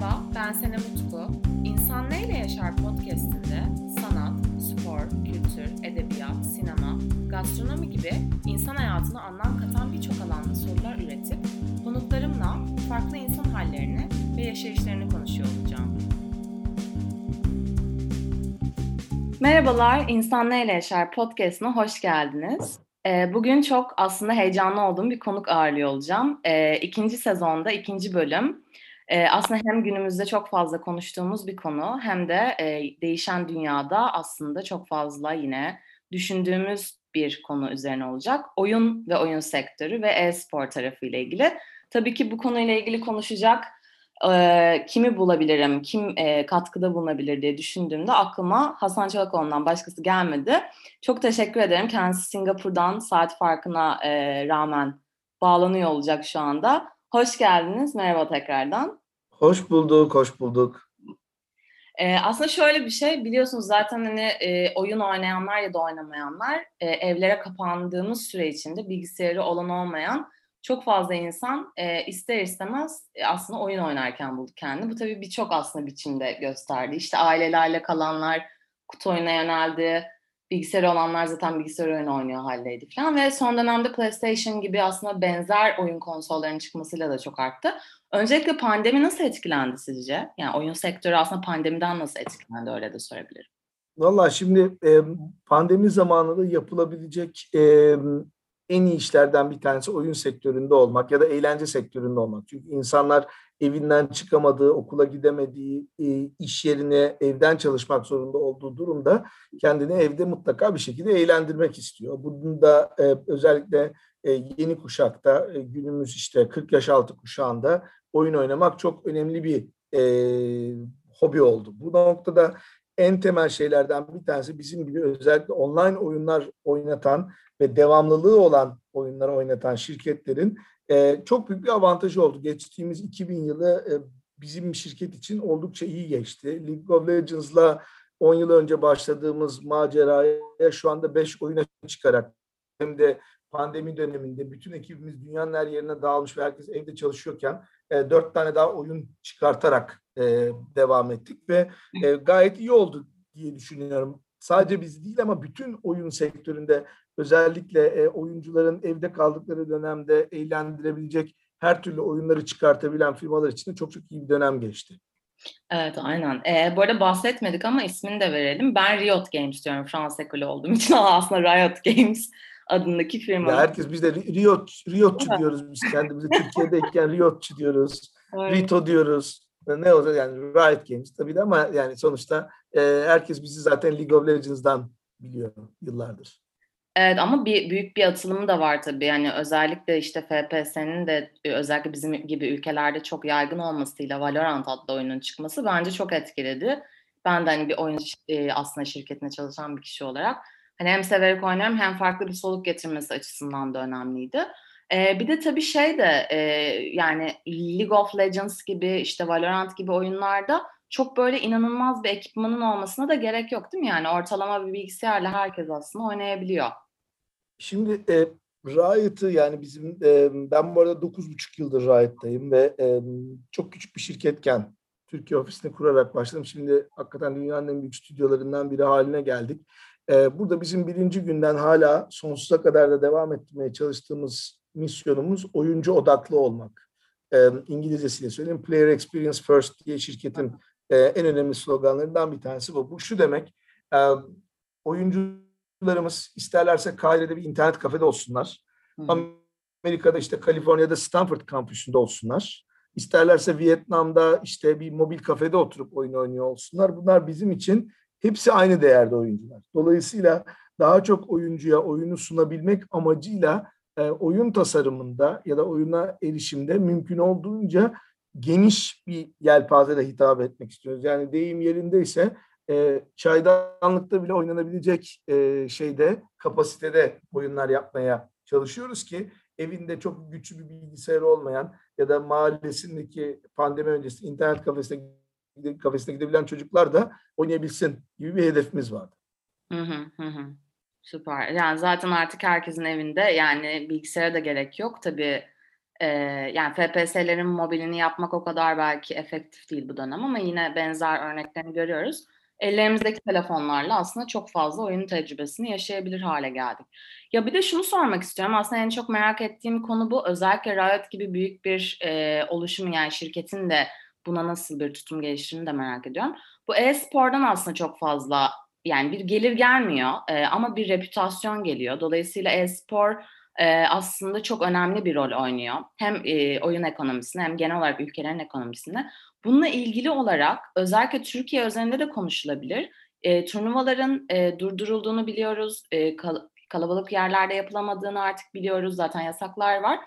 Merhaba, ben Senem Utku. İnsan Neyle Yaşar podcastinde sanat, spor, kültür, edebiyat, sinema, gastronomi gibi insan hayatına anlam katan birçok alanda sorular üretip konuklarımla farklı insan hallerini ve yaşayışlarını konuşuyor olacağım. Merhabalar, İnsan Neyle Yaşar podcastına hoş geldiniz. Ee, bugün çok aslında heyecanlı olduğum bir konuk ağırlıyor olacağım. Ee, ikinci sezonda, ikinci bölüm. Ee, aslında hem günümüzde çok fazla konuştuğumuz bir konu hem de e, değişen dünyada aslında çok fazla yine düşündüğümüz bir konu üzerine olacak. Oyun ve oyun sektörü ve e-spor tarafı ile ilgili. Tabii ki bu konuyla ilgili konuşacak e, kimi bulabilirim, kim e, katkıda bulunabilir diye düşündüğümde aklıma Hasan Çolakoğlu'ndan başkası gelmedi. Çok teşekkür ederim. Kendisi Singapur'dan saat farkına e, rağmen bağlanıyor olacak şu anda. Hoş geldiniz. Merhaba tekrardan. Hoş bulduk, hoş bulduk. Ee, aslında şöyle bir şey biliyorsunuz zaten hani e, oyun oynayanlar ya da oynamayanlar e, evlere kapandığımız süre içinde bilgisayarı olan olmayan çok fazla insan e, ister istemez e, aslında oyun oynarken buldu kendini. Bu tabii birçok aslında biçimde gösterdi. İşte ailelerle kalanlar kutu oyuna yöneldi. Bilgisayar olanlar zaten bilgisayar oyunu oynuyor haldeydi falan. Ve son dönemde PlayStation gibi aslında benzer oyun konsollarının çıkmasıyla da çok arttı. Öncelikle pandemi nasıl etkilendi sizce? Yani oyun sektörü aslında pandemiden nasıl etkilendi öyle de sorabilirim. Valla şimdi pandemi zamanında yapılabilecek en iyi işlerden bir tanesi oyun sektöründe olmak ya da eğlence sektöründe olmak. Çünkü insanlar evinden çıkamadığı, okula gidemediği, e, iş yerine evden çalışmak zorunda olduğu durumda kendini evde mutlaka bir şekilde eğlendirmek istiyor. Bunun da e, özellikle e, yeni kuşakta, günümüz işte 40 yaş altı kuşağında oyun oynamak çok önemli bir hobi oldu. Bu noktada en temel şeylerden bir tanesi bizim gibi özellikle online oyunlar oynatan ve devamlılığı olan oyunları oynatan şirketlerin e, çok büyük bir avantajı oldu. Geçtiğimiz 2000 yılı e, bizim şirket için oldukça iyi geçti. League of Legends'la 10 yıl önce başladığımız maceraya şu anda 5 oyuna çıkarak hem de pandemi döneminde bütün ekibimiz dünyanın her yerine dağılmış ve herkes evde çalışıyorken e, 4 tane daha oyun çıkartarak e, devam ettik ve e, gayet iyi oldu diye düşünüyorum. Sadece biz değil ama bütün oyun sektöründe özellikle e, oyuncuların evde kaldıkları dönemde eğlendirebilecek her türlü oyunları çıkartabilen firmalar için de çok çok iyi bir dönem geçti. Evet aynen. Ee, bu arada bahsetmedik ama ismini de verelim. Ben Riot Games diyorum Fransız ekolü olduğum için ama aslında Riot Games adındaki firma. Ya herkes biz de Riot, Riotçu diyoruz biz kendimize. Türkiye'deyken Riotçu diyoruz. Evet. Rito diyoruz. Ne olacak yani Riot Games tabii de ama yani sonuçta e, herkes bizi zaten League of Legends'dan biliyor yıllardır. Evet ama bir büyük bir atılımı da var tabii. Yani özellikle işte FPS'nin de e, özellikle bizim gibi ülkelerde çok yaygın olmasıyla Valorant adlı oyunun çıkması bence çok etkiledi. Ben de hani bir oyun e, aslında şirketine çalışan bir kişi olarak hani hem severek oynuyorum hem farklı bir soluk getirmesi açısından da önemliydi. Ee, bir de tabii şey de e, yani League of Legends gibi işte Valorant gibi oyunlarda çok böyle inanılmaz bir ekipmanın olmasına da gerek yok değil mi? Yani ortalama bir bilgisayarla herkes aslında oynayabiliyor. Şimdi e, Riot'ı yani bizim e, ben bu arada 9,5 yıldır Riot'tayım ve e, çok küçük bir şirketken Türkiye ofisini kurarak başladım. Şimdi hakikaten dünyanın en büyük stüdyolarından biri haline geldik. E, burada bizim birinci günden hala sonsuza kadar da devam ettirmeye çalıştığımız misyonumuz oyuncu odaklı olmak. E, İngilizcesiyle söyleyeyim Player Experience First diye şirketin e, en önemli sloganlarından bir tanesi bu. Bu şu demek e, oyuncu çocuklarımız isterlerse Kahire'de bir internet kafede olsunlar. Hı. Amerika'da işte Kaliforniya'da Stanford kampüsünde olsunlar. İsterlerse Vietnam'da işte bir mobil kafede oturup oyun oynuyor olsunlar. Bunlar bizim için hepsi aynı değerde oyuncular. Dolayısıyla daha çok oyuncuya oyunu sunabilmek amacıyla e, oyun tasarımında ya da oyuna erişimde mümkün olduğunca geniş bir yelpazede hitap etmek istiyoruz. Yani deyim yerindeyse e, çaydanlıkta bile oynanabilecek e, şeyde kapasitede oyunlar yapmaya çalışıyoruz ki evinde çok güçlü bir bilgisayar olmayan ya da mahallesindeki pandemi öncesi internet kafesine kafesine gidebilen çocuklar da oynayabilsin gibi bir hedefimiz vardı. Hı hı hı. Süper. Yani zaten artık herkesin evinde yani bilgisayara da gerek yok. Tabii E, yani FPS'lerin mobilini yapmak o kadar belki efektif değil bu dönem ama yine benzer örneklerini görüyoruz. Ellerimizdeki telefonlarla aslında çok fazla oyun tecrübesini yaşayabilir hale geldik. Ya bir de şunu sormak istiyorum. Aslında en çok merak ettiğim konu bu. Özellikle Riot gibi büyük bir e, oluşum yani şirketin de buna nasıl bir tutum geliştiğini de merak ediyorum. Bu e-spordan aslında çok fazla yani bir gelir gelmiyor e, ama bir reputasyon geliyor. Dolayısıyla e-spor e, aslında çok önemli bir rol oynuyor. Hem e, oyun ekonomisinde hem genel olarak ülkelerin ekonomisinde. Bununla ilgili olarak özellikle Türkiye üzerinde de konuşulabilir. E, turnuvaların e, durdurulduğunu biliyoruz. E, kal- kalabalık yerlerde yapılamadığını artık biliyoruz. Zaten yasaklar var.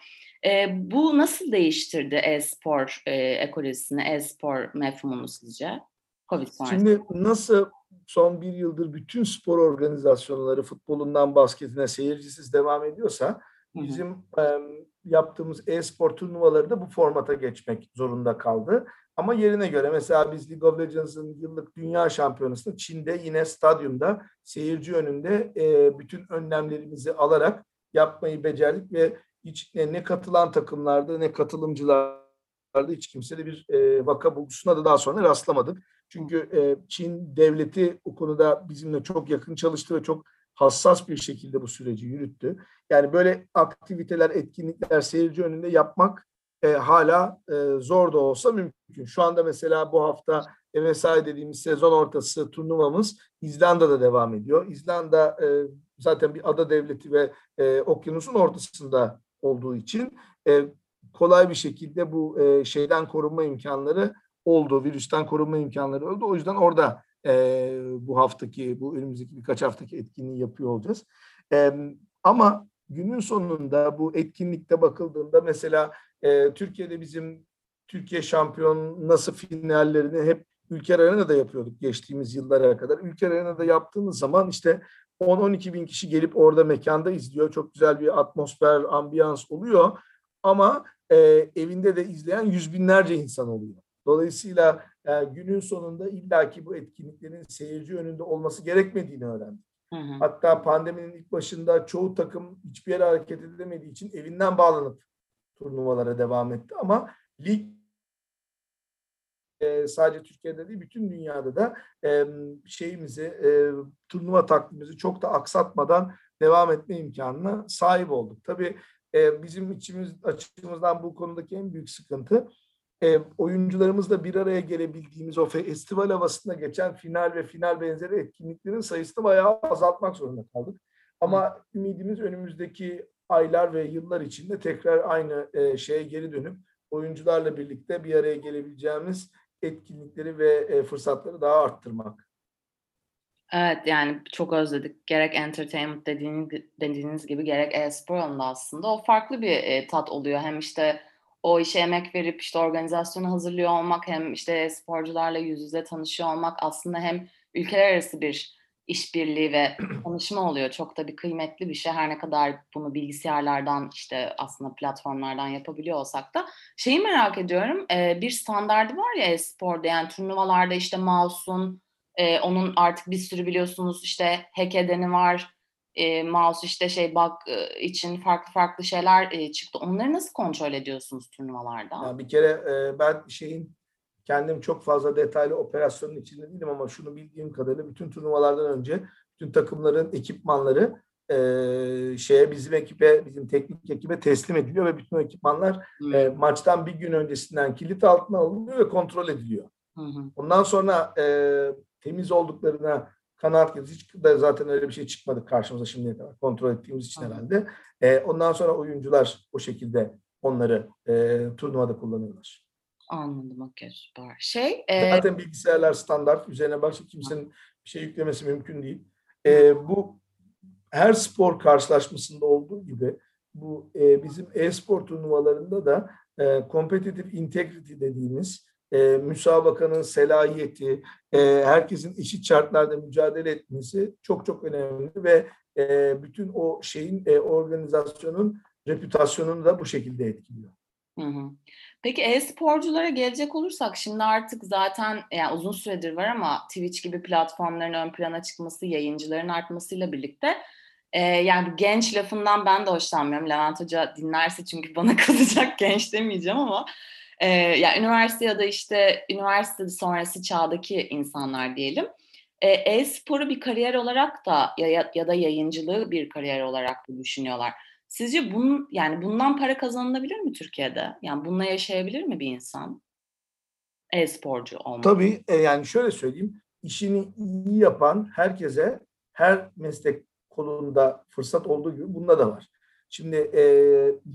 E, bu nasıl değiştirdi e-spor e, ekolojisini, e-spor mefhumunu sizce? Covid sonrası. Şimdi nasıl son bir yıldır bütün spor organizasyonları futbolundan basketine seyircisiz devam ediyorsa bizim e, yaptığımız e-spor turnuvaları da bu formata geçmek zorunda kaldı. Ama yerine göre mesela biz League of Legends'ın yıllık dünya şampiyonasını Çin'de yine stadyumda seyirci önünde e, bütün önlemlerimizi alarak yapmayı becerdik ve hiç ne, ne katılan takımlarda ne katılımcılarda hiç kimsede bir e, vaka bulgusuna da daha sonra rastlamadık. Çünkü e, Çin devleti o konuda bizimle çok yakın çalıştı ve çok hassas bir şekilde bu süreci yürüttü. Yani böyle aktiviteler, etkinlikler seyirci önünde yapmak e, hala e, zor da olsa mümkün. Şu anda mesela bu hafta MSI dediğimiz sezon ortası turnuvamız İzlanda'da devam ediyor. İzlanda e, zaten bir ada devleti ve e, okyanusun ortasında olduğu için e, kolay bir şekilde bu e, şeyden korunma imkanları oldu, virüsten korunma imkanları oldu. O yüzden orada e, bu haftaki, bu önümüzdeki birkaç haftaki etkinliği yapıyor olacağız. E, ama günün sonunda bu etkinlikte bakıldığında mesela e, Türkiye'de bizim Türkiye şampiyon nasıl finallerini hep Ülker Arena'da yapıyorduk geçtiğimiz yıllara kadar. Ülker Arena'da yaptığımız zaman işte 10-12 bin kişi gelip orada mekanda izliyor. Çok güzel bir atmosfer, ambiyans oluyor. Ama e, evinde de izleyen yüz binlerce insan oluyor. Dolayısıyla e, günün sonunda illaki bu etkinliklerin seyirci önünde olması gerekmediğini öğrendik. Hı hı. Hatta pandeminin ilk başında çoğu takım hiçbir yere hareket edemediği için evinden bağlanıp turnuvalara devam etti. Ama lig e, sadece Türkiye'de değil bütün dünyada da e, şeyimizi e, turnuva takvimimizi çok da aksatmadan devam etme imkanına sahip olduk. Tabii e, bizim içimiz açımızdan bu konudaki en büyük sıkıntı e, oyuncularımızla bir araya gelebildiğimiz o festival havasında geçen final ve final benzeri etkinliklerin sayısını bayağı azaltmak zorunda kaldık. Ama ümidimiz önümüzdeki aylar ve yıllar içinde tekrar aynı e, şeye geri dönüp oyuncularla birlikte bir araya gelebileceğimiz etkinlikleri ve e, fırsatları daha arttırmak. Evet yani çok özledik. Gerek entertainment dediğiniz, dediğiniz gibi gerek e-spor alanında aslında. O farklı bir e, tat oluyor. Hem işte o işe emek verip işte organizasyonu hazırlıyor olmak hem işte sporcularla yüz yüze tanışıyor olmak aslında hem ülkeler arası bir işbirliği ve tanışma oluyor. Çok da bir kıymetli bir şey. Her ne kadar bunu bilgisayarlardan işte aslında platformlardan yapabiliyor olsak da şeyi merak ediyorum. E, bir standardı var ya e-sporda yani turnuvalarda işte mouse'un e, onun artık bir sürü biliyorsunuz işte hack edeni var e, mouse işte şey bug e, için farklı farklı şeyler e, çıktı. Onları nasıl kontrol ediyorsunuz turnuvalarda? Ya bir kere e, ben şeyin kendim çok fazla detaylı operasyonun içinde değilim ama şunu bildiğim kadarıyla bütün turnuvalardan önce bütün takımların ekipmanları e, şeye bizim ekibe bizim teknik ekibe teslim ediliyor ve bütün ekipmanlar hmm. e, maçtan bir gün öncesinden kilit altına alınıyor ve kontrol ediliyor. Hmm. Ondan sonra e, temiz olduklarına kanaat getirdik. Hiç de zaten öyle bir şey çıkmadı karşımıza şimdiye kadar kontrol ettiğimiz için Anladım. herhalde. E, ondan sonra oyuncular o şekilde onları e, turnuvada kullanıyorlar. Anladım okey süper. Şey, e... Zaten bilgisayarlar standart. Üzerine başka kimsenin bir şey yüklemesi mümkün değil. E, bu her spor karşılaşmasında olduğu gibi bu e, bizim e-spor turnuvalarında da e, competitive integrity dediğimiz e, müsabakanın selahiyeti, e, herkesin eşit şartlarda mücadele etmesi çok çok önemli ve e, bütün o şeyin e, organizasyonun reputasyonunu da bu şekilde etkiliyor. Hı hı. Peki e-sporculara gelecek olursak şimdi artık zaten yani uzun süredir var ama Twitch gibi platformların ön plana çıkması, yayıncıların artmasıyla birlikte E, yani genç lafından ben de hoşlanmıyorum. Levent Hoca dinlerse çünkü bana kızacak genç demeyeceğim ama e, yani üniversite ya da işte üniversite sonrası çağdaki insanlar diyelim. E, e-sporu bir kariyer olarak da ya, ya da yayıncılığı bir kariyer olarak da düşünüyorlar. Sizce bunun yani bundan para kazanılabilir mi Türkiye'de? Yani bununla yaşayabilir mi bir insan? E-sporcu olmak. Tabii e, yani şöyle söyleyeyim. işini iyi yapan herkese her meslek kolunda fırsat olduğu gibi bunda da var. Şimdi e,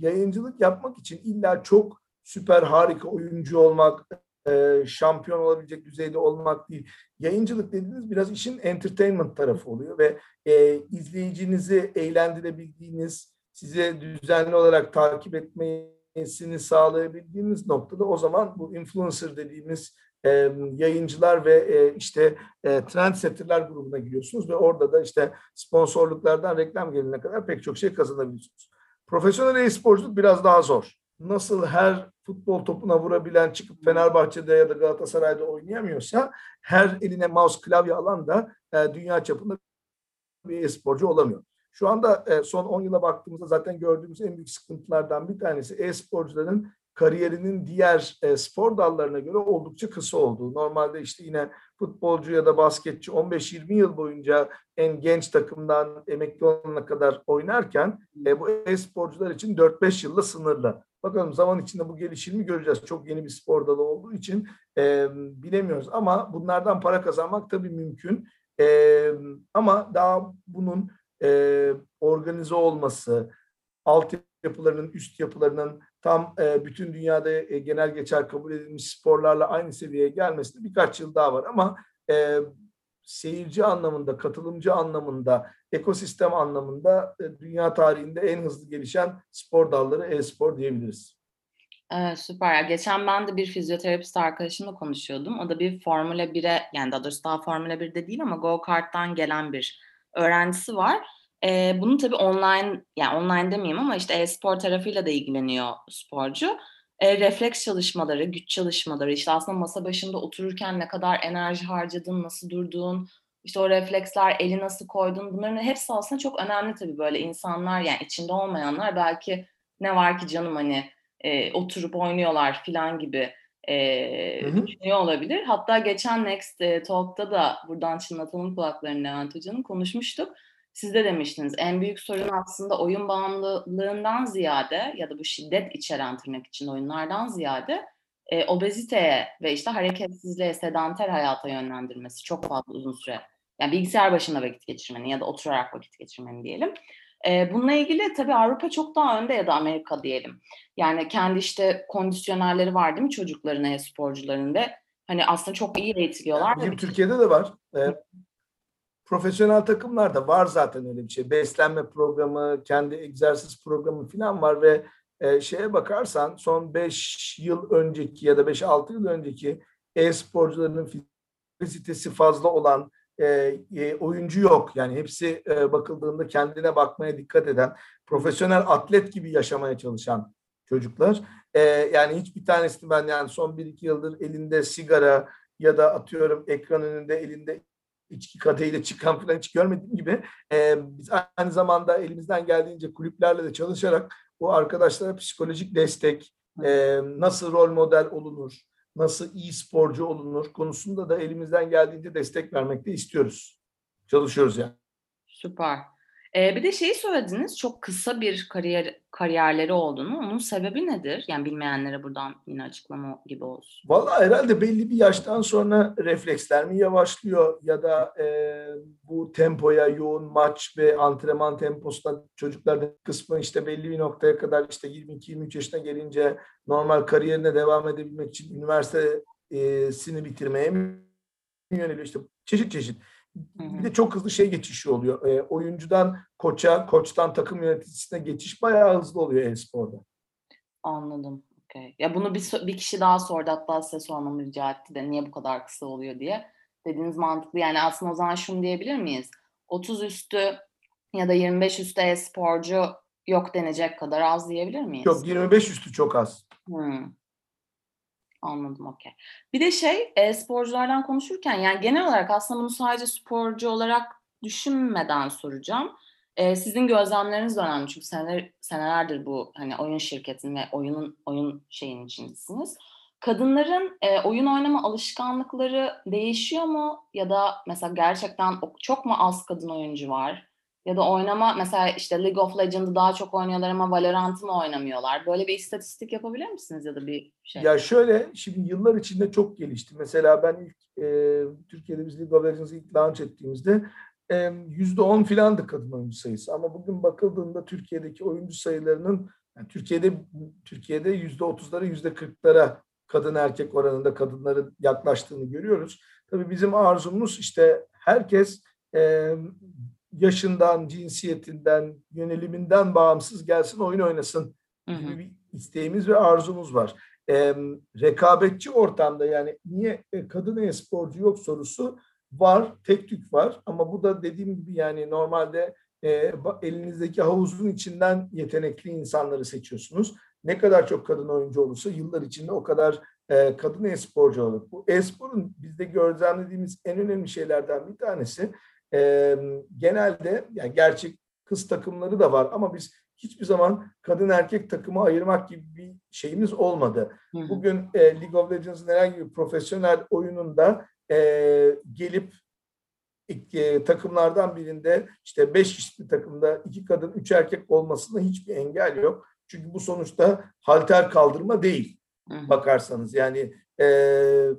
yayıncılık yapmak için illa çok süper harika oyuncu olmak, e, şampiyon olabilecek düzeyde olmak değil. Yayıncılık dediğiniz biraz işin entertainment tarafı oluyor ve e, izleyicinizi eğlendirebildiğiniz, size düzenli olarak takip etmesini sağlayabildiğiniz noktada o zaman bu influencer dediğimiz e, yayıncılar ve e, işte e, trendsetterler grubuna giriyorsunuz ve orada da işte sponsorluklardan reklam gelene kadar pek çok şey kazanabiliyorsunuz. Profesyonel e-sporculuk biraz daha zor. Nasıl her futbol topuna vurabilen çıkıp Fenerbahçe'de ya da Galatasaray'da oynayamıyorsa her eline mouse klavye alan da e, dünya çapında bir e-sporcu olamıyor. Şu anda e, son 10 yıla baktığımızda zaten gördüğümüz en büyük sıkıntılardan bir tanesi e-sporcuların kariyerinin diğer e, spor dallarına göre oldukça kısa olduğu. Normalde işte yine futbolcu ya da basketçi 15-20 yıl boyunca en genç takımdan emekli olana kadar oynarken e, bu e-sporcular için 4-5 yılla sınırlı. Bakalım zaman içinde bu gelişimi göreceğiz. Çok yeni bir spor dalı olduğu için e, bilemiyoruz. Ama bunlardan para kazanmak tabii mümkün. E, ama daha bunun e, organize olması, altyapılarının, üst yapılarının tam e, bütün dünyada e, genel geçer kabul edilmiş sporlarla aynı seviyeye gelmesinde birkaç yıl daha var ama e, seyirci anlamında, katılımcı anlamında, ekosistem anlamında e, dünya tarihinde en hızlı gelişen spor dalları e-spor diyebiliriz. Evet, süper. Geçen ben de bir fizyoterapist arkadaşımla konuşuyordum. O da bir Formula 1'e, yani daha doğrusu daha Formula 1'de değil ama go-kart'tan gelen bir öğrencisi var. E, bunu tabii online, yani online demeyeyim ama işte e-spor tarafıyla da ilgileniyor sporcu. E, refleks çalışmaları, güç çalışmaları, işte aslında masa başında otururken ne kadar enerji harcadın, nasıl durduğun, işte o refleksler, eli nasıl koydun, bunların hepsi aslında çok önemli tabii böyle insanlar, yani içinde olmayanlar belki ne var ki canım hani e, oturup oynuyorlar filan gibi e, düşünüyor olabilir. Hatta geçen Next Talk'ta da buradan çınlatalım kulaklarını Levent Hoca'nın konuşmuştuk siz de demiştiniz en büyük sorun aslında oyun bağımlılığından ziyade ya da bu şiddet içeren tırnak için oyunlardan ziyade e, obeziteye ve işte hareketsizliğe, sedanter hayata yönlendirmesi çok fazla uzun süre. Yani bilgisayar başında vakit geçirmenin ya da oturarak vakit geçirmenin diyelim. E, bununla ilgili tabii Avrupa çok daha önde ya da Amerika diyelim. Yani kendi işte kondisyonerleri var değil mi çocukların, e-sporcuların ve hani aslında çok iyi eğitiliyorlar. Bizim Türkiye'de de var. Ee, profesyonel takımlarda var zaten öyle bir şey. Beslenme programı, kendi egzersiz programı falan var ve e, şeye bakarsan son 5 yıl önceki ya da 5-6 yıl önceki e-sporcuların fizitesi fazla olan e, e, oyuncu yok. Yani hepsi e, bakıldığında kendine bakmaya dikkat eden, profesyonel atlet gibi yaşamaya çalışan çocuklar. E, yani hiçbir tanesini ben yani son 1-2 yıldır elinde sigara ya da atıyorum ekran önünde elinde içki kadehiyle çıkan falan hiç görmediğim gibi e, biz aynı zamanda elimizden geldiğince kulüplerle de çalışarak bu arkadaşlara psikolojik destek, e, nasıl rol model olunur, nasıl iyi sporcu olunur konusunda da elimizden geldiğince destek vermekte istiyoruz. Çalışıyoruz yani. Süper. Ee, bir de şeyi söylediniz, çok kısa bir kariyer kariyerleri olduğunu. Onun sebebi nedir? Yani bilmeyenlere buradan yine açıklama gibi olsun. Vallahi herhalde belli bir yaştan sonra refleksler mi yavaşlıyor ya da e, bu tempoya yoğun maç ve antrenman temposunda çocuklar kısmı işte belli bir noktaya kadar işte 22-23 yaşına gelince normal kariyerine devam edebilmek için üniversitesini bitirmeye mi yöneliyor işte çeşit çeşit bir de çok hızlı şey geçişi oluyor. E, oyuncudan koça, koçtan takım yöneticisine geçiş bayağı hızlı oluyor e-sporda. Anladım. Okay. Ya bunu bir, bir kişi daha sordu hatta size sormamı rica etti de niye bu kadar kısa oluyor diye. Dediğiniz mantıklı. Yani aslında o zaman şunu diyebilir miyiz? 30 üstü ya da 25 üstü e-sporcu yok denecek kadar az diyebilir miyiz? Yok 25 üstü çok az. Hmm. Anladım okey. Bir de şey e, sporculardan konuşurken yani genel olarak aslında bunu sadece sporcu olarak düşünmeden soracağım. E, sizin gözlemleriniz önemli çünkü seneler, senelerdir bu hani oyun şirketin ve oyunun oyun şeyin içindesiniz. Kadınların e, oyun oynama alışkanlıkları değişiyor mu ya da mesela gerçekten çok mu az kadın oyuncu var? Ya da oynama mesela işte League of Legends'ı daha çok oynuyorlar ama Valorant'ı mı oynamıyorlar? Böyle bir istatistik yapabilir misiniz ya da bir şey? Ya şöyle şimdi yıllar içinde çok gelişti. Mesela ben ilk e, Türkiye'de biz League of Legends'ı ilk launch ettiğimizde yüzde on filandı kadın oyuncu sayısı. Ama bugün bakıldığında Türkiye'deki oyuncu sayılarının yani Türkiye'de Türkiye'de yüzde otuzlara yüzde kırklara kadın erkek oranında kadınların yaklaştığını görüyoruz. Tabii bizim arzumuz işte herkes e, yaşından, cinsiyetinden, yöneliminden bağımsız gelsin oyun oynasın gibi bir isteğimiz ve arzumuz var. E, rekabetçi ortamda yani niye kadın e-sporcu yok sorusu var, tek tük var ama bu da dediğim gibi yani normalde e, elinizdeki havuzun içinden yetenekli insanları seçiyorsunuz. Ne kadar çok kadın oyuncu olursa yıllar içinde o kadar e, kadın e-sporcu olur. Bu e-sporun bizde gözlemlediğimiz en önemli şeylerden bir tanesi e, genelde yani gerçek kız takımları da var ama biz hiçbir zaman kadın erkek takımı ayırmak gibi bir şeyimiz olmadı. Bugün e, League of Legends'ın herhangi bir profesyonel oyununda e, gelip e, takımlardan birinde işte beş kişilik takımda iki kadın, üç erkek olmasında hiçbir engel yok. Çünkü bu sonuçta halter kaldırma değil bakarsanız. Yani e,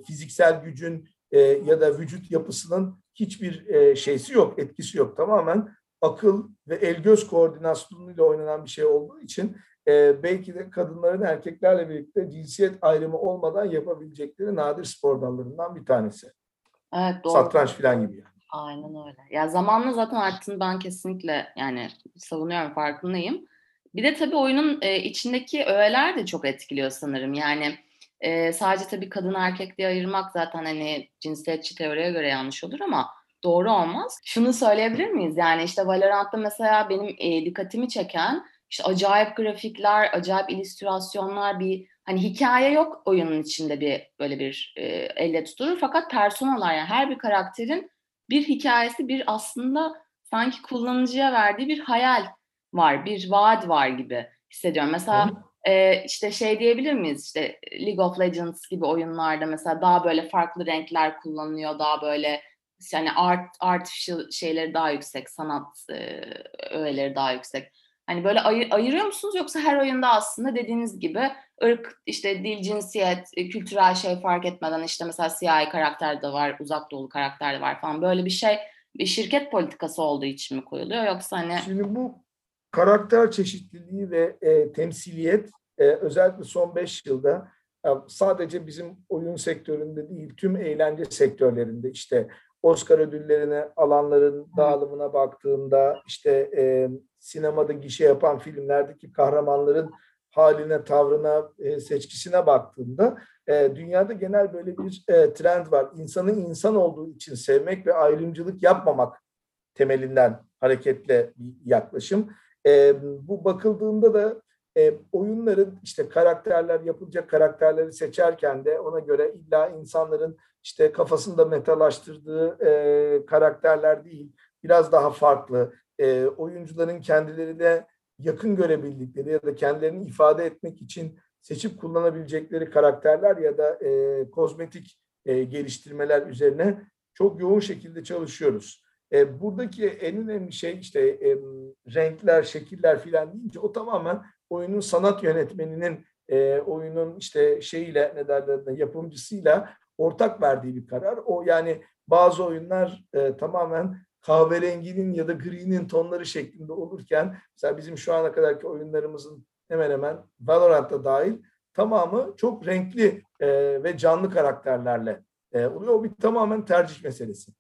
fiziksel gücün e, ya da vücut yapısının hiçbir e, şeysi yok, etkisi yok. Tamamen akıl ve el-göz koordinasyonuyla oynanan bir şey olduğu için e, belki de kadınların erkeklerle birlikte cinsiyet ayrımı olmadan yapabilecekleri nadir spor dallarından bir tanesi. Evet doğru. Satranç falan gibi yani. Aynen öyle. Ya zamanla zaten arttığını ben kesinlikle yani savunuyorum farkındayım. Bir de tabii oyunun e, içindeki öğeler de çok etkiliyor sanırım. Yani e, sadece tabii kadın erkek diye ayırmak zaten hani cinsiyetçi teoriye göre yanlış olur ama doğru olmaz. Şunu söyleyebilir miyiz? Yani işte Valorant'ta mesela benim e, dikkatimi çeken işte acayip grafikler, acayip illüstrasyonlar, bir hani hikaye yok oyunun içinde bir böyle bir e, elle tutulur fakat personalar yani her bir karakterin bir hikayesi, bir aslında sanki kullanıcıya verdiği bir hayal var, bir vaat var gibi hissediyorum. Mesela e, işte şey diyebilir miyiz işte League of Legends gibi oyunlarda mesela daha böyle farklı renkler kullanılıyor, daha böyle yani art artificial şeyleri daha yüksek, sanat e, öğeleri daha yüksek. Hani böyle ayır, ayırıyor musunuz yoksa her oyunda aslında dediğiniz gibi ırk, işte dil, cinsiyet, e, kültürel şey fark etmeden işte mesela siyahi karakter de var, uzak doğulu karakter de var falan böyle bir şey bir şirket politikası olduğu için mi koyuluyor yoksa hani... Şimdi bu karakter çeşitliliği ve e, temsiliyet e, özellikle son beş yılda e, sadece bizim oyun sektöründe değil tüm eğlence sektörlerinde işte Oscar ödüllerini alanların dağılımına baktığında işte e, sinemada gişe yapan filmlerdeki kahramanların haline, tavrına, e, seçkisine baktığında e, dünyada genel böyle bir e, trend var. İnsanın insan olduğu için sevmek ve ayrımcılık yapmamak temelinden hareketle bir yaklaşım. E, bu bakıldığında da e, oyunların işte karakterler yapılacak karakterleri seçerken de ona göre illa insanların işte kafasında metalaştırdığı e, karakterler değil, biraz daha farklı. E, oyuncuların kendilerine yakın görebildikleri ya da kendilerini ifade etmek için seçip kullanabilecekleri karakterler ya da e, kozmetik e, geliştirmeler üzerine çok yoğun şekilde çalışıyoruz. E, buradaki en önemli şey işte e, renkler, şekiller filan deyince o tamamen oyunun sanat yönetmeninin e, oyunun işte şeyiyle ne derler yapımcısıyla ortak verdiği bir karar. O yani bazı oyunlar e, tamamen kahverenginin ya da gri'nin tonları şeklinde olurken mesela bizim şu ana kadarki oyunlarımızın hemen hemen Valorant'ta dahil tamamı çok renkli e, ve canlı karakterlerle e, oluyor. O bir tamamen tercih meselesi.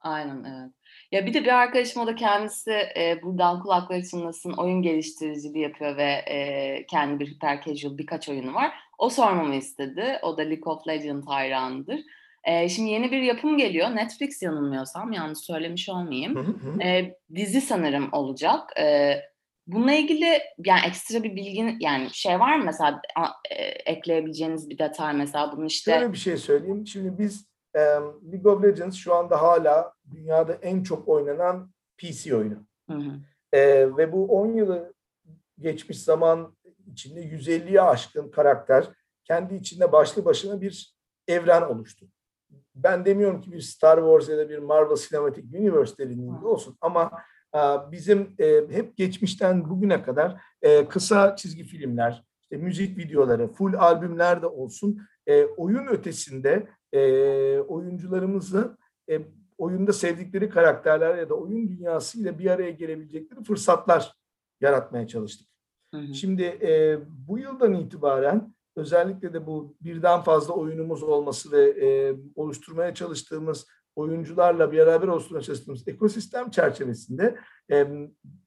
Aynen evet. Ya bir de bir arkadaşım o da kendisi e, buradan kulakları çınlasın oyun geliştiriciliği yapıyor ve e, kendi bir hyper casual birkaç oyunu var. O sormamı istedi. O da League of Legends hayranıdır. E, şimdi yeni bir yapım geliyor. Netflix yanılmıyorsam yanlış söylemiş olmayayım. Hı hı. E, dizi sanırım olacak. E, bununla ilgili yani ekstra bir bilgin yani şey var mı mesela e, ekleyebileceğiniz bir detay mesela bunun işte. Şöyle bir şey söyleyeyim. Şimdi biz League of Legends şu anda hala dünyada en çok oynanan PC oyunu. Hı hı. E, ve bu 10 yılı geçmiş zaman içinde 150'ye aşkın karakter kendi içinde başlı başına bir evren oluştu. Ben demiyorum ki bir Star Wars ya da bir Marvel Cinematic Universe derinliğinde olsun ama bizim hep geçmişten bugüne kadar kısa çizgi filmler, işte müzik videoları, full albümler de olsun oyun ötesinde oyuncularımızı oyunda sevdikleri karakterler ya da oyun dünyasıyla bir araya gelebilecekleri fırsatlar yaratmaya çalıştık. Hı hı. Şimdi e, bu yıldan itibaren özellikle de bu birden fazla oyunumuz olması ve e, oluşturmaya çalıştığımız oyuncularla beraber oluşturmaya çalıştığımız ekosistem çerçevesinde e,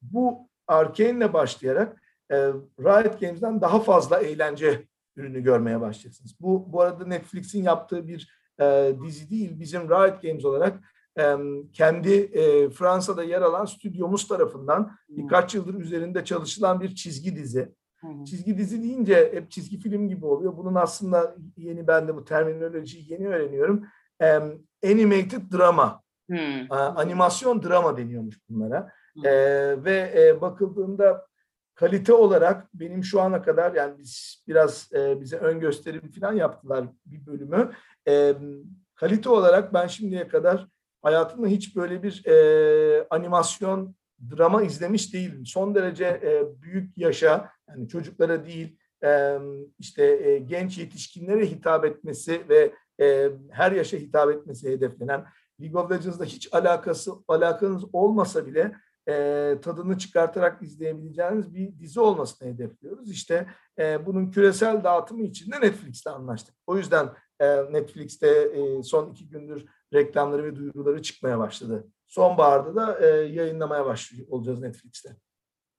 bu Arkane'le başlayarak e, Riot Games'den daha fazla eğlence ürünü görmeye başlayacaksınız. Bu bu arada Netflix'in yaptığı bir e, dizi değil, bizim Riot Games olarak kendi e, Fransa'da yer alan stüdyomuz tarafından birkaç yıldır üzerinde çalışılan bir çizgi dizi. Çizgi dizi deyince hep çizgi film gibi oluyor. Bunun aslında yeni ben de bu terminolojiyi yeni öğreniyorum. animated drama. Hmm. animasyon drama deniyormuş bunlara. Hmm. E, ve e, bakıldığında kalite olarak benim şu ana kadar yani biz biraz e, bize ön gösterim falan yaptılar bir bölümü. E, kalite olarak ben şimdiye kadar hayatımda hiç böyle bir e, animasyon drama izlemiş değilim. Son derece e, büyük yaşa, yani çocuklara değil, e, işte e, genç yetişkinlere hitap etmesi ve e, her yaşa hitap etmesi hedeflenen League of Legends'da hiç alakası alakanız olmasa bile e, tadını çıkartarak izleyebileceğiniz bir dizi olmasını hedefliyoruz. İşte e, bunun küresel dağıtımı için de Netflix'te anlaştık. O yüzden e, Netflix'te e, son iki gündür reklamları ve duyuruları çıkmaya başladı. Sonbaharda da e, yayınlamaya başlıyor olacağız Netflix'te.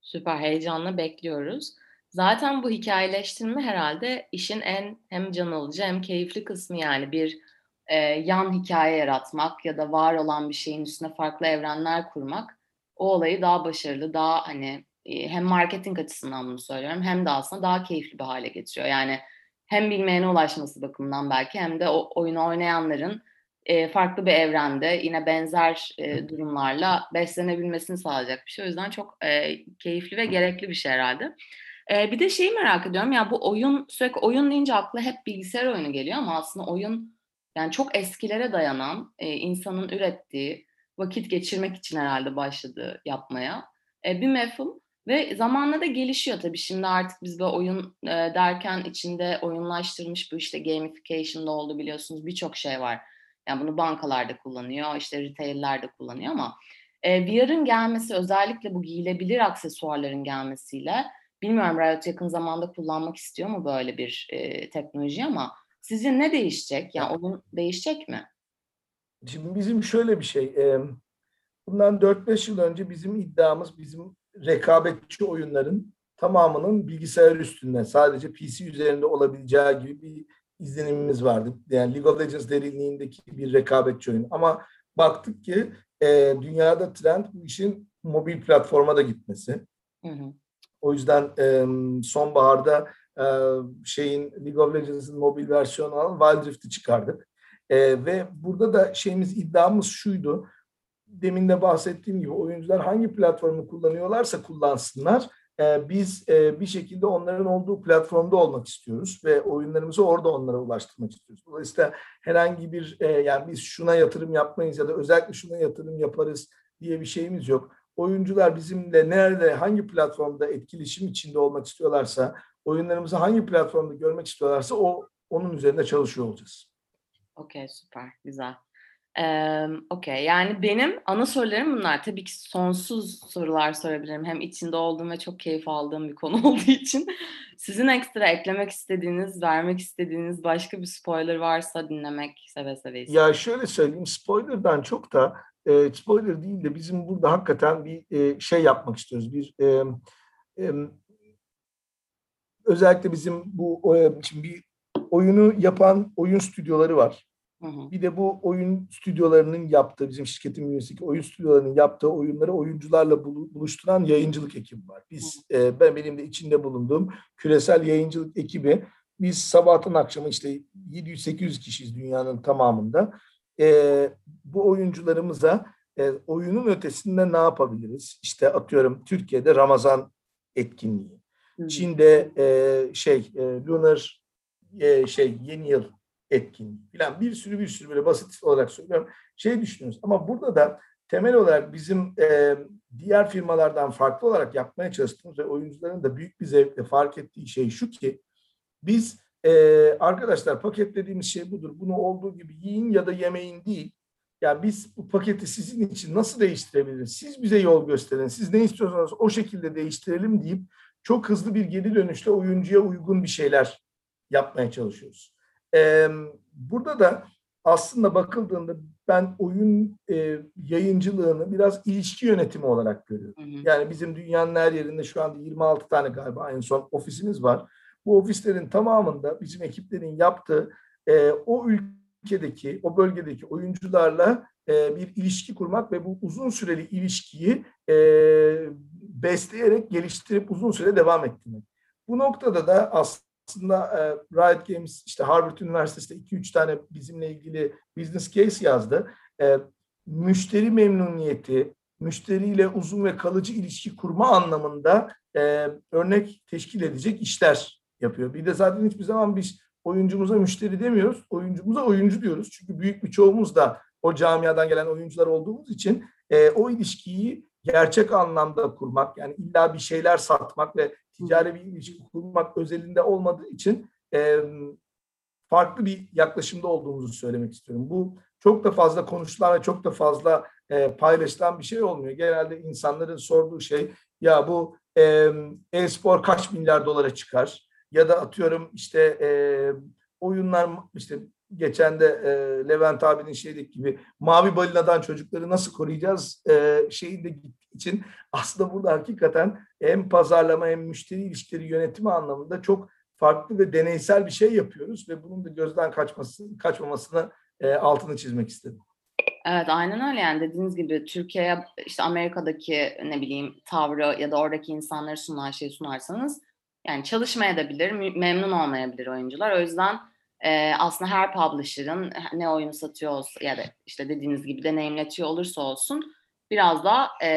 Süper heyecanla bekliyoruz. Zaten bu hikayeleştirme herhalde işin en hem can alıcı hem keyifli kısmı yani bir e, yan hikaye yaratmak ya da var olan bir şeyin üstüne farklı evrenler kurmak o olayı daha başarılı, daha hani e, hem marketing açısından bunu söylüyorum hem de aslında daha keyifli bir hale getiriyor. Yani hem bilmeyene ulaşması bakımından belki hem de o oyunu oynayanların e, farklı bir evrende yine benzer e, durumlarla beslenebilmesini sağlayacak bir şey. O yüzden çok e, keyifli ve gerekli bir şey herhalde. E, bir de şeyi merak ediyorum ya bu oyun sürekli oyun deyince akla hep bilgisayar oyunu geliyor ama aslında oyun yani çok eskilere dayanan e, insanın ürettiği vakit geçirmek için herhalde başladığı yapmaya e, bir mefhum ve zamanla da gelişiyor tabii. Şimdi artık biz böyle oyun e, derken içinde oyunlaştırmış bu işte gamification'da oldu biliyorsunuz birçok şey var yani bunu bankalarda kullanıyor, işte retail'ler de kullanıyor ama e, VR'ın gelmesi özellikle bu giyilebilir aksesuarların gelmesiyle bilmiyorum Riot yakın zamanda kullanmak istiyor mu böyle bir e, teknoloji ama sizce ne değişecek? Yani onun değişecek mi? Şimdi bizim şöyle bir şey, bundan 4-5 yıl önce bizim iddiamız bizim rekabetçi oyunların tamamının bilgisayar üstünde sadece PC üzerinde olabileceği gibi bir izlenimimiz vardı. Yani League of Legends derinliğindeki bir rekabetçi oyun. Ama baktık ki e, dünyada trend bu işin mobil platforma da gitmesi. Hı hı. O yüzden e, sonbaharda e, şeyin League of Legends'ın mobil versiyonu alan Wild Rift'i çıkardık. E, ve burada da şeyimiz iddiamız şuydu. Demin de bahsettiğim gibi oyuncular hangi platformu kullanıyorlarsa kullansınlar ee, biz e, bir şekilde onların olduğu platformda olmak istiyoruz ve oyunlarımızı orada onlara ulaştırmak istiyoruz. Dolayısıyla herhangi bir e, yani biz şuna yatırım yapmayız ya da özellikle şuna yatırım yaparız diye bir şeyimiz yok. Oyuncular bizimle nerede, hangi platformda etkileşim içinde olmak istiyorlarsa, oyunlarımızı hangi platformda görmek istiyorlarsa o onun üzerinde çalışıyor olacağız. Okey süper, güzel. Ee, Okey. Yani benim ana sorularım bunlar. Tabii ki sonsuz sorular sorabilirim. Hem içinde olduğum ve çok keyif aldığım bir konu olduğu için. Sizin ekstra eklemek istediğiniz, vermek istediğiniz başka bir spoiler varsa dinlemek seve seve istedim. Ya şöyle söyleyeyim, spoilerdan çok da e, spoiler değil de bizim burada hakikaten bir e, şey yapmak istiyoruz. Bir e, e, özellikle bizim bu e, şimdi bir oyunu yapan oyun stüdyoları var. Bir de bu oyun stüdyolarının yaptığı, bizim şirketin bünyesindeki oyun stüdyolarının yaptığı oyunları oyuncularla buluşturan yayıncılık ekibi var. Biz, e, ben benim de içinde bulunduğum küresel yayıncılık ekibi, biz sabahtan akşama işte 700-800 kişiyiz dünyanın tamamında. E, bu oyuncularımıza e, oyunun ötesinde ne yapabiliriz? İşte atıyorum Türkiye'de Ramazan etkinliği. Çin'de e, şey e, Lunar e, şey yeni yıl etkinliği falan bir sürü bir sürü böyle basit olarak söylüyorum. Şey düşünüyoruz ama burada da temel olarak bizim e, diğer firmalardan farklı olarak yapmaya çalıştığımız ve oyuncuların da büyük bir zevkle fark ettiği şey şu ki biz e, arkadaşlar paketlediğimiz şey budur. Bunu olduğu gibi yiyin ya da yemeyin değil. Ya biz bu paketi sizin için nasıl değiştirebiliriz? Siz bize yol gösterin. Siz ne istiyorsanız o şekilde değiştirelim deyip çok hızlı bir geri dönüşle oyuncuya uygun bir şeyler yapmaya çalışıyoruz. Ee, burada da aslında bakıldığında ben oyun e, yayıncılığını biraz ilişki yönetimi olarak görüyorum. Hı hı. Yani bizim dünyanın her yerinde şu anda 26 tane galiba en son ofisimiz var. Bu ofislerin tamamında bizim ekiplerin yaptığı e, o ülkedeki, o bölgedeki oyuncularla e, bir ilişki kurmak ve bu uzun süreli ilişkiyi e, besleyerek, geliştirip uzun süre devam ettirmek. Bu noktada da aslında e, Riot Games, işte Harvard Üniversitesi'nde 2-3 tane bizimle ilgili business case yazdı. E, müşteri memnuniyeti, müşteriyle uzun ve kalıcı ilişki kurma anlamında e, örnek teşkil edecek işler yapıyor. Bir de zaten hiçbir zaman biz oyuncumuza müşteri demiyoruz, oyuncumuza oyuncu diyoruz. Çünkü büyük bir çoğumuz da o camiadan gelen oyuncular olduğumuz için e, o ilişkiyi gerçek anlamda kurmak yani illa bir şeyler satmak ve ticari bir ilişki kurmak özelinde olmadığı için e, farklı bir yaklaşımda olduğumuzu söylemek istiyorum. Bu çok da fazla konuşulan ve çok da fazla e, paylaşılan bir şey olmuyor. Genelde insanların sorduğu şey ya bu e-spor kaç milyar dolara çıkar? Ya da atıyorum işte e, oyunlar işte geçen de e, Levent abinin şeydeki gibi mavi balinadan çocukları nasıl koruyacağız e, şeyinde için aslında burada hakikaten hem pazarlama hem müşteri ilişkileri yönetimi anlamında çok farklı ve deneysel bir şey yapıyoruz ve bunun da gözden kaçması kaçmamasını e, altını çizmek istedim. Evet aynen öyle yani dediğiniz gibi Türkiye'ye işte Amerika'daki ne bileyim tavrı ya da oradaki insanları sunan şeyi sunarsanız yani çalışmayabilir, memnun olmayabilir oyuncular. O yüzden e, aslında her publisher'ın ne oyunu satıyor olsa ya da işte dediğiniz gibi deneyimletiyor olursa olsun biraz daha e,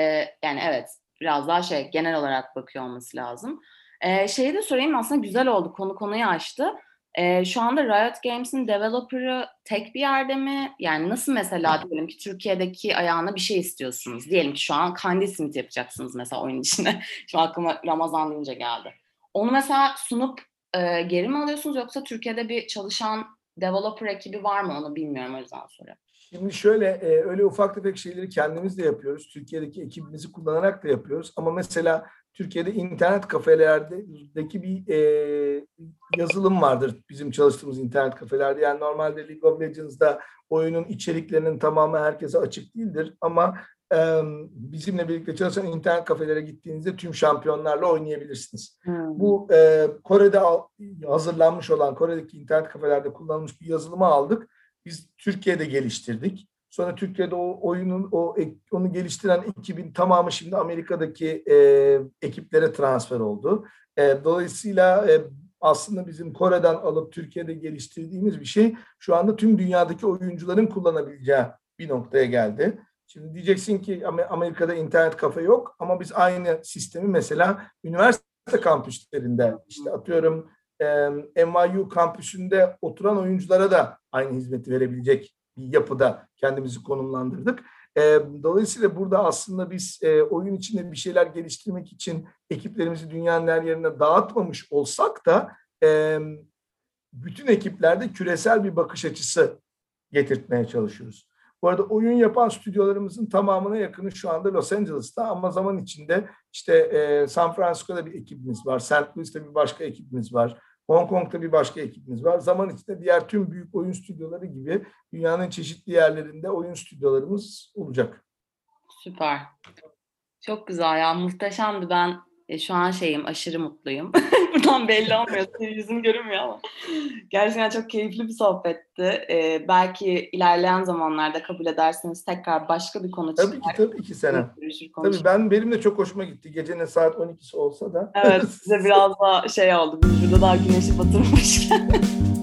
yani evet biraz daha şey genel olarak bakıyor olması lazım. E, şeyi de sorayım aslında güzel oldu konu konuyu açtı. E, şu anda Riot Games'in developer'ı tek bir yerde mi? Yani nasıl mesela diyelim ki Türkiye'deki ayağına bir şey istiyorsunuz. Diyelim ki şu an Candy Smith yapacaksınız mesela oyun içine. Şu aklıma Ramazan deyince geldi. Onu mesela sunup e, geri mi alıyorsunuz yoksa Türkiye'de bir çalışan developer ekibi var mı onu bilmiyorum o yüzden soruyorum. Şimdi şöyle e, öyle ufak tefek şeyleri kendimiz de yapıyoruz. Türkiye'deki ekibimizi kullanarak da yapıyoruz. Ama mesela Türkiye'de internet kafelerdeki bir e, yazılım vardır bizim çalıştığımız internet kafelerde. Yani normalde League of Legends'da oyunun içeriklerinin tamamı herkese açık değildir. Ama bizimle birlikte çalışan internet kafelere gittiğinizde tüm şampiyonlarla oynayabilirsiniz. Hmm. Bu e, Kore'de hazırlanmış olan Kore'deki internet kafelerde kullanılmış bir yazılımı aldık. Biz Türkiye'de geliştirdik. Sonra Türkiye'de o oyunun o onu geliştiren ekibin tamamı şimdi Amerika'daki e, ekiplere transfer oldu. E, dolayısıyla e, aslında bizim Kore'den alıp Türkiye'de geliştirdiğimiz bir şey şu anda tüm dünyadaki oyuncuların kullanabileceği bir noktaya geldi. Şimdi diyeceksin ki Amerika'da internet kafe yok ama biz aynı sistemi mesela üniversite kampüslerinde işte atıyorum NYU kampüsünde oturan oyunculara da aynı hizmeti verebilecek bir yapıda kendimizi konumlandırdık. Dolayısıyla burada aslında biz oyun içinde bir şeyler geliştirmek için ekiplerimizi dünyanın her yerine dağıtmamış olsak da bütün ekiplerde küresel bir bakış açısı getirtmeye çalışıyoruz. Bu arada oyun yapan stüdyolarımızın tamamına yakını şu anda Los Angeles'ta ama zaman içinde işte e, San Francisco'da bir ekibimiz var, St. Louis'te bir başka ekibimiz var, Hong Kong'da bir başka ekibimiz var. Zaman içinde diğer tüm büyük oyun stüdyoları gibi dünyanın çeşitli yerlerinde oyun stüdyolarımız olacak. Süper. Çok güzel ya, muhteşemdi. Ben e, şu an şeyim, aşırı mutluyum. Buradan belli olmuyor, senin yüzün görünmüyor ama. Gerçekten çok keyifli bir sohbetti. E, belki ilerleyen zamanlarda kabul ederseniz tekrar başka bir konu Tabii ki, tabii ki Sena. Tabii ben, benim de çok hoşuma gitti. Gecenin saat 12'si olsa da. Evet, size biraz daha şey oldu. Biz burada daha güneşi batırmışken.